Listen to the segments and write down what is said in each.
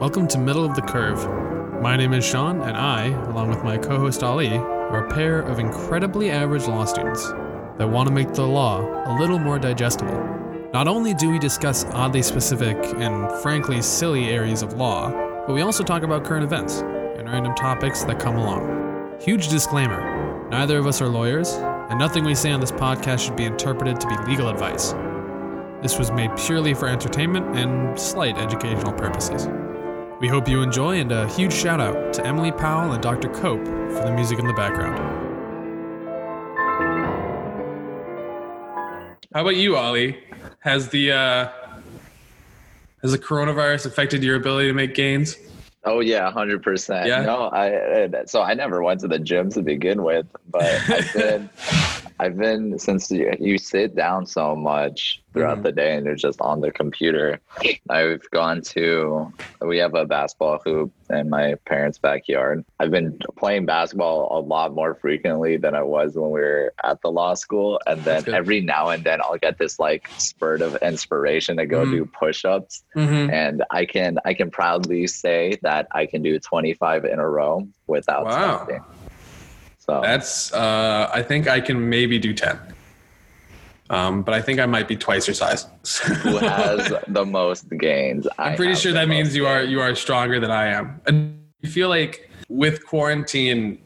Welcome to Middle of the Curve. My name is Sean, and I, along with my co host Ali, are a pair of incredibly average law students that want to make the law a little more digestible. Not only do we discuss oddly specific and frankly silly areas of law, but we also talk about current events and random topics that come along. Huge disclaimer neither of us are lawyers, and nothing we say on this podcast should be interpreted to be legal advice. This was made purely for entertainment and slight educational purposes. We hope you enjoy, and a huge shout out to Emily Powell and Dr. Cope for the music in the background. How about you, Ali? Has the uh, has the coronavirus affected your ability to make gains? Oh yeah, hundred percent. Yeah. No, I so I never went to the gym to begin with, but I've been I've been since you, you sit down so much throughout Mhm. the day and you're just on the computer. I've gone to we have a basketball hoop in my parents' backyard. I've been playing basketball a lot more frequently than I was when we were at the law school. And then every now and then I'll get this like spurt of inspiration to go Mhm. do push-ups Mm-hmm. and I can I can proudly say that I can do 25 in a row without Wow. stopping. So That's uh, I think I can maybe do ten. Um, but I think I might be twice your size. who has the most gains? I'm pretty sure that means you are you are stronger than I am. And you feel like with quarantine,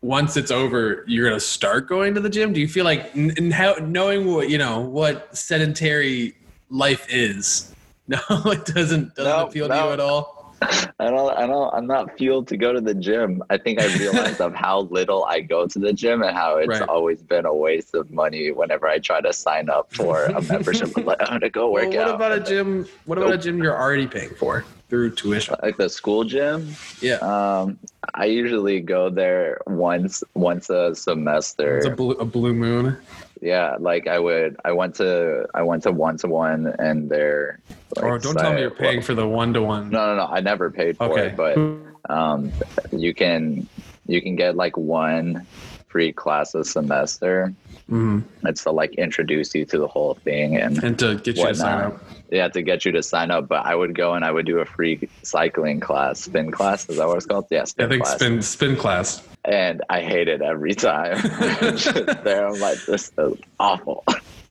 once it's over, you're gonna start going to the gym. Do you feel like n- how, knowing what you know what sedentary life is? No, it doesn't doesn't No, appeal to you at all. I don't I don't I'm not fueled to go to the gym. I think I realized of how little I go to the gym and how it's Right. always been a waste of money whenever I try to sign up for a membership. I'm like, I'm gonna go Well, work what out. What about a gym? What about a gym you're already paying for through tuition? like the school gym? Yeah, Um, I usually go there once once a semester. it's a blue, a blue moon. Yeah like i would i went to i went to one to one and they're like, or Oh, don't tell me you're paying for the one to one. no no no i never paid for Okay, it but um you can you can get like one free class a semester Mhm. it's to like introduce you to the whole thing and and to get you to sign whatnot. Up. yeah to get you to sign up but i would go and i would do a free cycling class spin class is that what it's called yeah I think class spin spin class. and i hate it every time there i'm like this is awful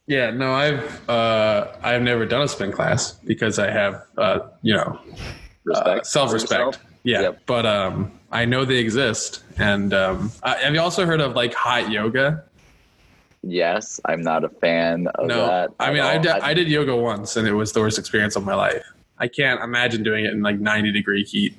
Yeah, no, I've uh, I've never done a spin class because I have uh, you know respect self respect. Yeah, Yep. but um, I know they exist. And um, uh, have you also heard of like hot yoga? Yes, I'm not a fan of no, that. I mean I did, I did yoga once, and it was the worst experience of my life. I can't imagine doing it in like 90 degree heat.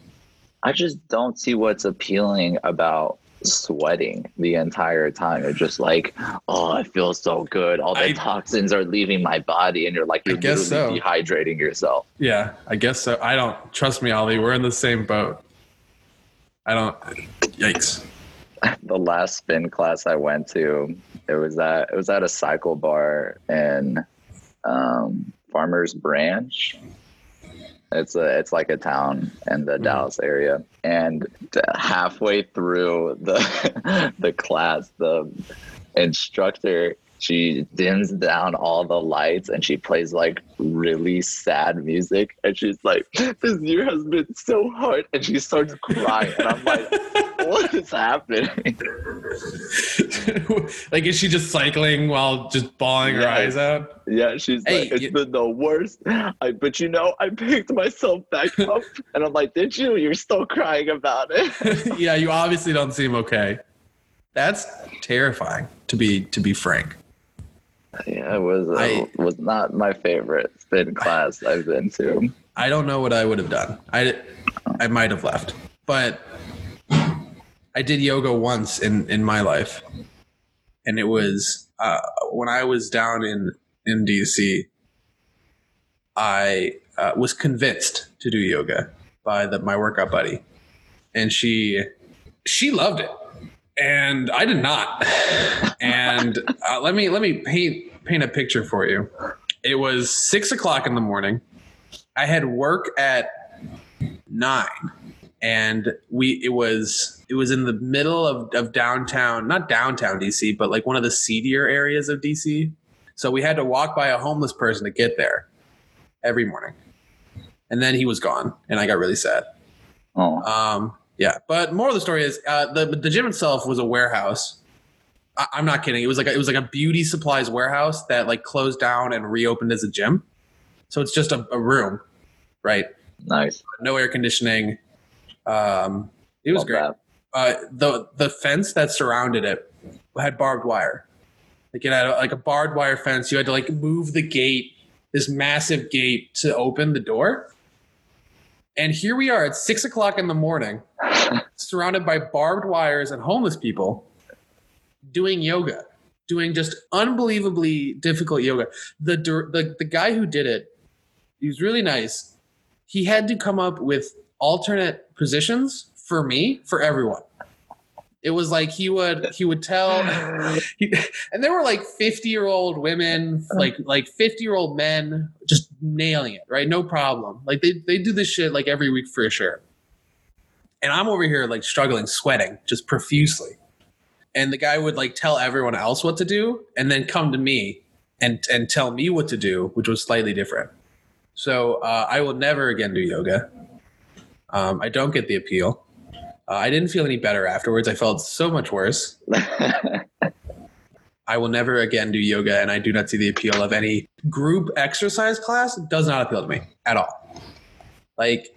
I just don't see what's appealing about sweating the entire time. You're just like, oh, I feel so good. All the I- toxins are leaving my body, and you're like, you're guess literally so. dehydrating yourself. Yeah, I guess so. I don't trust me, Ali. We're in the same boat. I don't. Yikes. The last spin class I went to, it was at it was at a CycleBar in um, Farmers Branch. It's a it's like a town in the Mhm. Dallas area, and halfway through the the class, the instructor she dims down all the lights and she plays like really sad music, and she's like, "This year has been so hard," and she starts crying, and I'm like, "What is happening?" like, is she just cycling while just bawling her eyes out? Yeah, she's Hey, like, it's you- been the worst. I, but you know, I picked myself back up, and I'm like, did you? You're still crying about it. yeah, you obviously don't seem okay. That's terrifying, to be to be frank. yeah, it was uh, I- was not my favorite spin class I've been to. I don't know what I would have done. I I might have left, but I did yoga once in in my life, and it was uh, when I was down in in DC. I uh, was convinced to do yoga by the, my workout buddy, and she she loved it, and I did not. and uh, let me let me paint paint a picture for you. It was six o'clock in the morning. I had work at nine, and we it was it was in the middle of, of downtown, not downtown DC, but like one of the seedier areas of DC. So we had to walk by a homeless person to get there every morning. and then he was gone, and I got really sad. Oh, Um, yeah, but more of the story is uh, the the gym itself was a warehouse. I, I'm not kidding. It was like a, it was like a beauty supplies warehouse that like closed down and reopened as a gym. So it's just a, a room, right? nice. No air conditioning. Um, it was Love great. Uh, the the fence that surrounded it had barbed wire. Like it had a, like a barbed wire fence. You had to like move the gate, this massive gate, to open the door. And here we are at six o'clock in the morning, surrounded by barbed wires and homeless people, doing yoga, doing just unbelievably difficult yoga. The the the guy who did it, he was really nice. He had to come up with alternate positions for me for everyone. It was like he would he would tell he, and there were like 50 year old women like like 50 year old men just nailing it right? No problem. Like they, they do this shit like every week for sure. And i'm over here like struggling sweating just profusely. And the guy would like tell everyone else what to do and then come to me and and tell me what to do which was slightly different. So uh, i will never again do yoga um, i don't get the appeal uh, i didn't feel any better afterwards i felt so much worse I will never again do yoga, and I do not see the appeal of any group exercise class. It does not appeal to me at all. Like,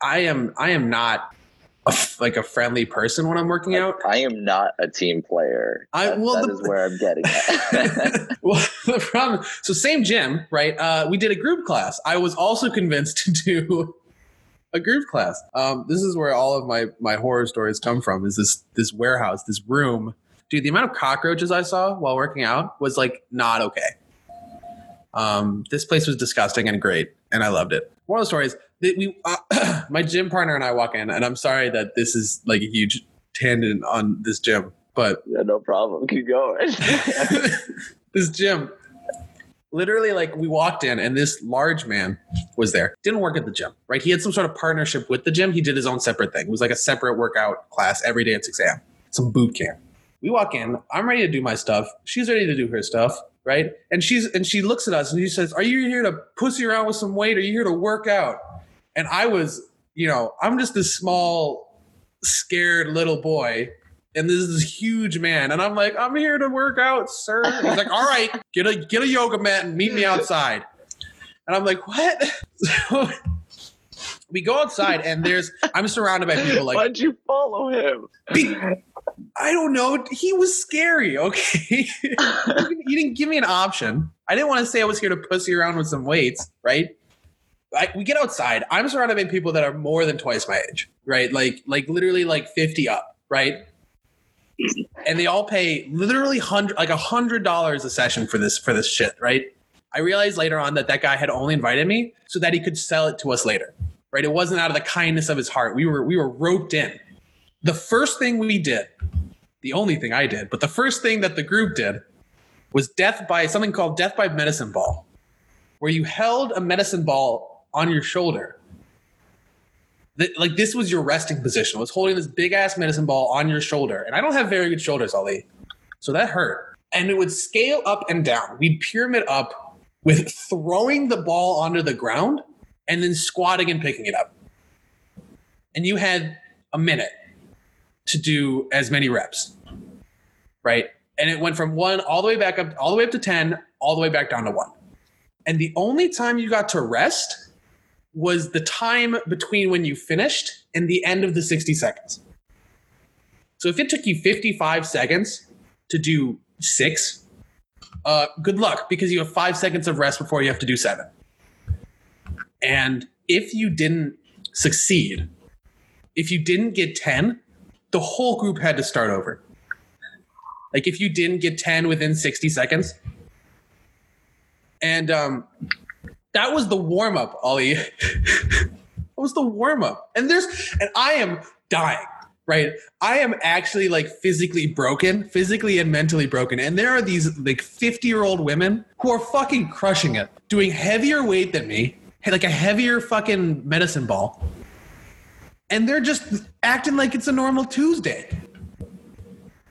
I am, I am not a f like a friendly person when I'm working out. I am not a team player. I- That- well, that the- is where I'm getting at. well, the problem. So same gym, right? Uh, we did a group class. I was also convinced to do a group class. Um, this is where all of my my horror stories come from. Is this this warehouse, this room? Dude, the amount of cockroaches I saw while working out was like not okay. Um, this place was disgusting and great, and I loved it. One of the stories that we, uh, my gym partner and I walk in, and I'm sorry that this is like a huge tangent on this gym, but yeah, no problem. Keep going. this gym literally like we walked in and this large man was there. Didn't work at the gym right? He had some sort of partnership with the gym. He did his own separate thing. It was like a separate workout class every day at 6 a.m some boot camp. We walk in i'm ready to do my stuff. She's ready to do her stuff right? And she's and she looks at us and she says are you here to pussy around with some weight? Are you here to work out? And i was you know i'm just this small scared little boy and this is this huge man, and I'm like, I'm here to work out, sir. And he's like, all right, get a get a yoga mat and meet me outside. And I'm like, what? So we go outside, and there's I'm surrounded by people like Why'd you follow him? Be- I don't know. He was scary. Okay, he didn't- he didn't give me an option. I didn't want to say I was here to pussy around with some weights, right? I, we get outside. I'm surrounded by people that are more than twice my age, right? Like like literally like 50 up, right? And they all pay literally hundred like a hundred dollars a session for this for this shit, right? I realized later on that that guy had only invited me so that he could sell it to us later, right? It wasn't out of the kindness of his heart. We were we were roped in. The first thing we did, the only thing I did, but the first thing that the group did was death by something called death by medicine ball, where you held a medicine ball on your shoulder like this was your resting position was holding this big ass medicine ball on your shoulder. And i don't have very good shoulders ali. So that hurt. And it would scale up and down. We'd pyramid up with throwing the ball onto the ground and then squatting and picking it up. And you had a minute to do as many reps right? And it went from one all the way back up all the way up to 10 all the way back down to one. And the only time you got to rest was the time between when you finished and the end of the 60 seconds. So if it took you 55 seconds to do six, uh, good luck because you have five seconds of rest before you have to do seven. And if you didn't succeed, if you didn't get 10, the whole group had to start over. Like if you didn't get 10 within 60 seconds. And um, that was the warm up, Ali. that was the warm up. And there's, and I am dying, right? I am actually like physically broken, physically and mentally broken. And there are these like 50 year old women who are fucking crushing it, doing heavier weight than me, like a heavier fucking medicine ball. And they're just acting like it's a normal Tuesday.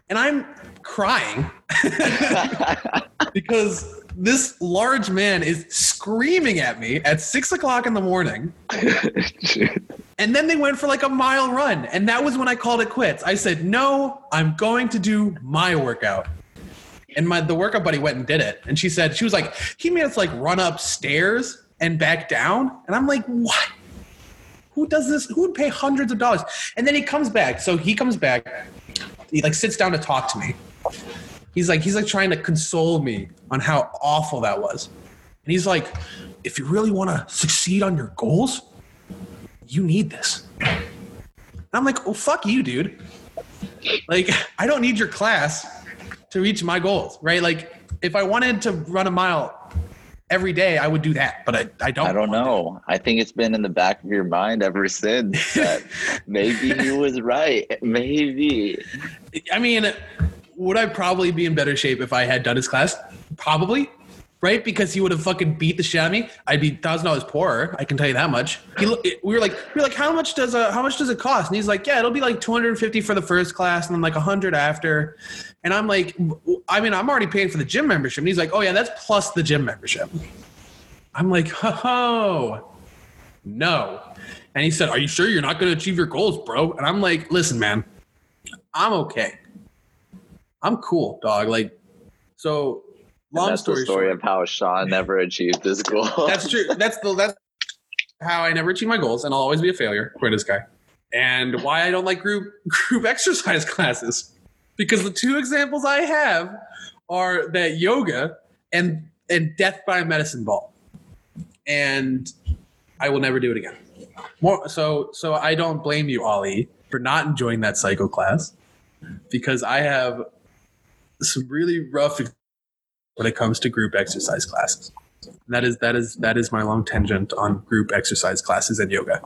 And I'm crying because this large man is screaming at me at six o'clock in the morning. And then they went for like a mile run. And that was when I called it quits. I said, no, I'm going to do my workout. And my the workout buddy went and did it. And she said, she was like, he made us like run upstairs and back down. And I'm like, what? Who does this? Who would pay hundreds of dollars? And then he comes back. So he comes back. He like sits down to talk to me. He's like, he's like trying to console me on how awful that was. And he's like, if you really want to succeed on your goals, you need this. And I'm like, oh, fuck you, dude. Like, I don't need your class to reach my goals, right? Like, if I wanted to run a mile every day, I would do that, but I, I don't. I don't know. I think it's been in the back of your mind ever since that maybe he was right. Maybe. I mean, would I probably be in better shape if I had done his class? Probably, right? Because he would have fucking beat the shit out of me. I'd be thousand dollars poorer. I can tell you that much. He, we were like, we were like, how much does a how much does it cost? And he's like, yeah, it'll be like two hundred and fifty for the first class, and then like hundred after. And I'm like, I mean, I'm already paying for the gym membership. And he's like, oh yeah, that's plus the gym membership. I'm like, ho no. And he said, Are you sure you're not going to achieve your goals, bro? And I'm like, Listen, man, I'm okay. I'm cool, dog. Like, so long that's story, the story short, of how Sean never achieved his goal. that's true. That's the that's how I never achieve my goals, and I'll always be a failure for this guy. And why I don't like group group exercise classes because the two examples I have are that yoga and and death by a medicine ball, and I will never do it again. More so so I don't blame you, Ali, for not enjoying that psycho class because I have some really rough when it comes to group exercise classes. That is that is that is my long tangent on group exercise classes and yoga.